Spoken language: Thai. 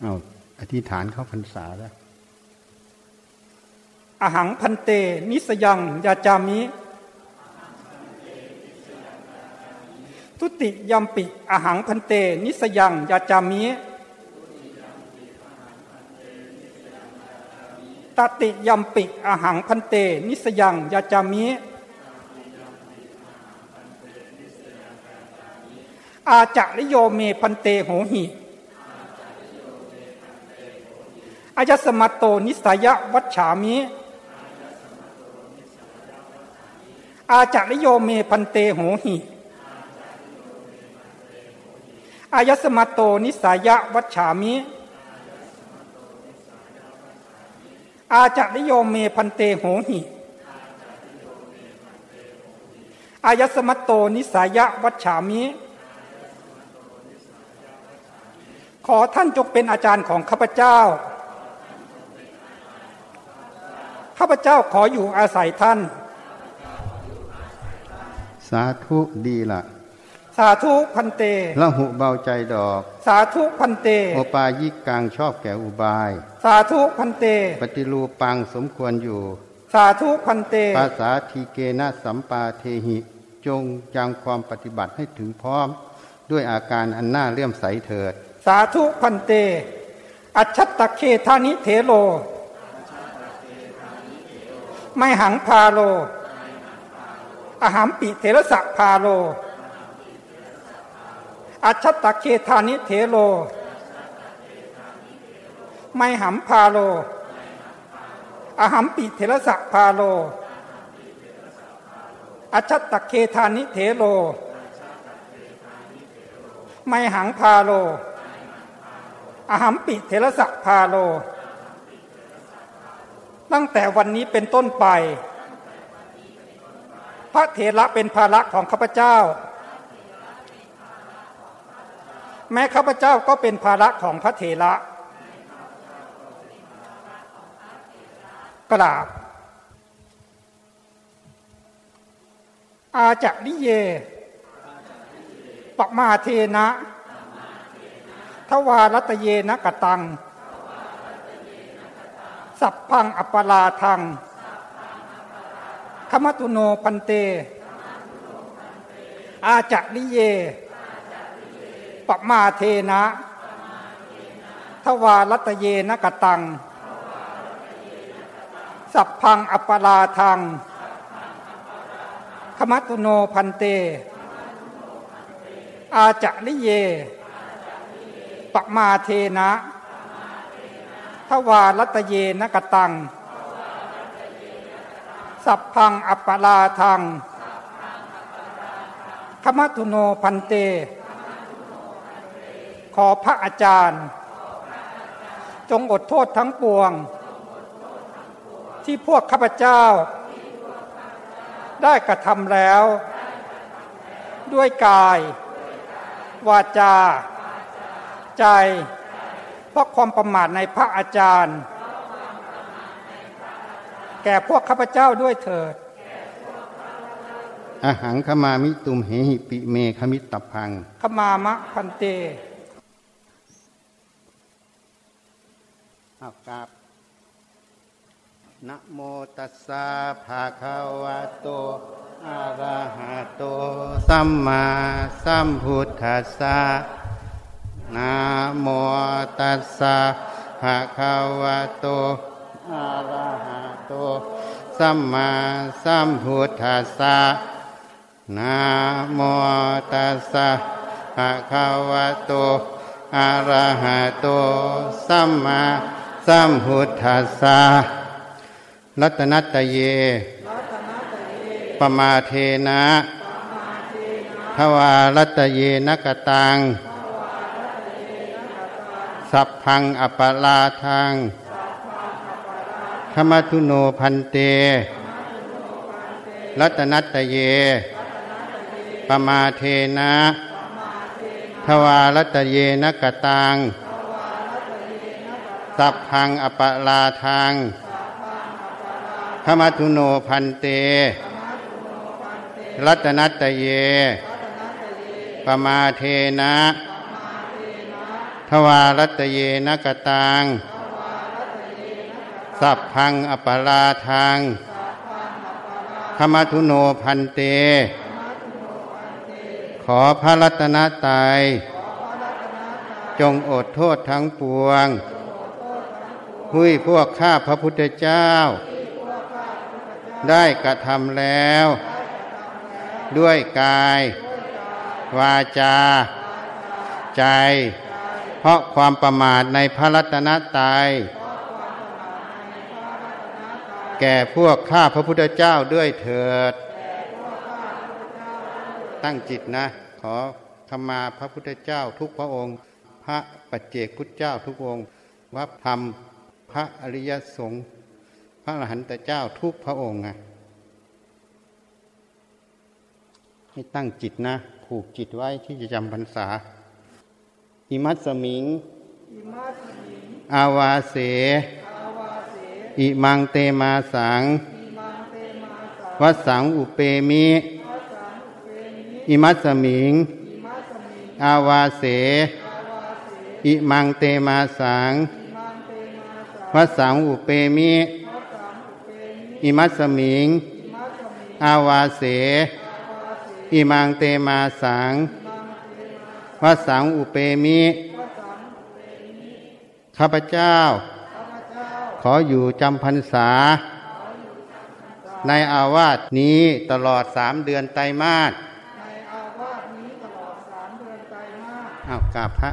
เอาอธิษฐานเข้าพรรษาแล้วอหังพันเต นิสยังยาจามิ ทุติยัมปิอหังพันเต นิสยังยาจามิตติยัมปิอหังพันเต นิสยังยาจามิอาจะริโยเมพันเตโหหิ อายสมัตโตนิสายวัชฉามิ อาจาริโยเมพันเตโหหิอายสมัตโตนิสายวัชฉามิ อาจาริโยเมพันเตโหหิ อายสมัตโตนิสายวัชฉามิขอท่านจงเป็นอาจารย์ของข้าพเจ้า ข้าพเจ้าขออยู่อาศัยท่าน สาธุดีละสาธุพันเตละหุเบาใจดอก สาธุพันเตโอปายิกลางชอบแก่อุบาย สาธุพันเต ปฏิรูปังสมควรอยู่ สาธุพันเต ภาษาทีเกนะสัมปาเทหิ จงยังความปฏิบัติให้ถึงพร้อม ด้วยอาการอันน่าเลื่อมใสเถิด สาธุพันเต อัจฉตเคธานิเถโล ไม่หังพาโล อหัมปิเถระสะพาโล อัจฉตเคธานิเถโล ไม่หัมพาโล อหัมปิเถระสะพาโล อัจฉตเคธานิเถโล ไม่หังพาโล อหัมปิเทระสะพาโล ตั้งแต่วันนี้เป็นต้นไป พระเถระเป็นภาระของข้าพเจ้า แม้ข้าพเจ้าก็เป็นภาระของพระเถระกราบ อาจักริเย ปมาเทนะ ทวารัตเยนะกตัง สัพพังอัปปลาทังขมตุโนพันเต อาจักริเยปมาเทนะ ทวารัตเยนะกตัง สัพพังอัปปลาทังขมตุโนพันเต อาจะลิเยปมาเทนะ ทวารัตเยนกตัง สัพพังอัปปลาทังขมัตุโนพันเต ขอพระอาจารย์ จงอดโทษทั้งปวง ที่พวกข้าพเจ้า ได้กระทำแล้ว ด้วยกาย วาจา ใจ เพราะความประมาทในพระอาจารย์ แก่พวกข้าพเจ้าด้วยเถิดอาหังขมามิตุมเหหิปิเมขมิตตพังขมามะพันเตอากราบนะโมตัสสะภะคะวะโตอะระหะโต สัมมาสัมพุทธัสสะ นะโมตัสสะภะคะวะโตอะระหะโตสัมมาสัมพุทธัสสะนะโมตัสสะภะคะวะโตอะระหะโตสัมมาสัมพุทธัสสะรัตนัตเย ปมาเทนะทวารัตเยนกตัง สัพพังอปลาทังขมาทุโนพันเต รัตนัตเย ปมาเทนะ ทวารัตเยนกตัง สัพพังอปลาทังขมาทุโนพันเต รัตนัตเย ปมาเทนะ ทวารัตเยนกตัง สัพพังอปาราทังขมทุโนพันเต ขอพระรัตนตรัยจงอดโทษทั้งปวง หุยพวกข้าพระพุทธเจ้า ได้กระทำแล้ว ด้วยกาย วาจา ใจ เพราะความประมาทในพระรัตนตรัยแก่พวกข้าพระพุทธเจ้าด้วยเถิด ตั้งจิตนะ ขอขมาพระพุทธเจ้าทุกพระองค์ พระปัจเจกพุทธเจ้าทุกองค์วัดธรรมพระอริยสงฆ์พระอรหันตเจ้าทุกพระองค์ไงให้ตั้งจิตนะ ผูกจิตไว้ที่จะจำพรรษา อิมัตสมิง อาวาเส อิมังเตมาสัง วัดสังอุเปมิ อิมัตสมิง อาวาเส อิมังเตมาสัง วัดสังอุเปมิ อิมัตสมิง อาวาเส อิมังเตมาสัง วัดสังอุเปมิ ข้าพเจ้า ขออยู่จำพรรษา ในอาวาสนี้ตลอดสามเดือนไตรมาสในอาวาสนี้ตลอดสามเดือนไตรมาสอ้าวกราบพระ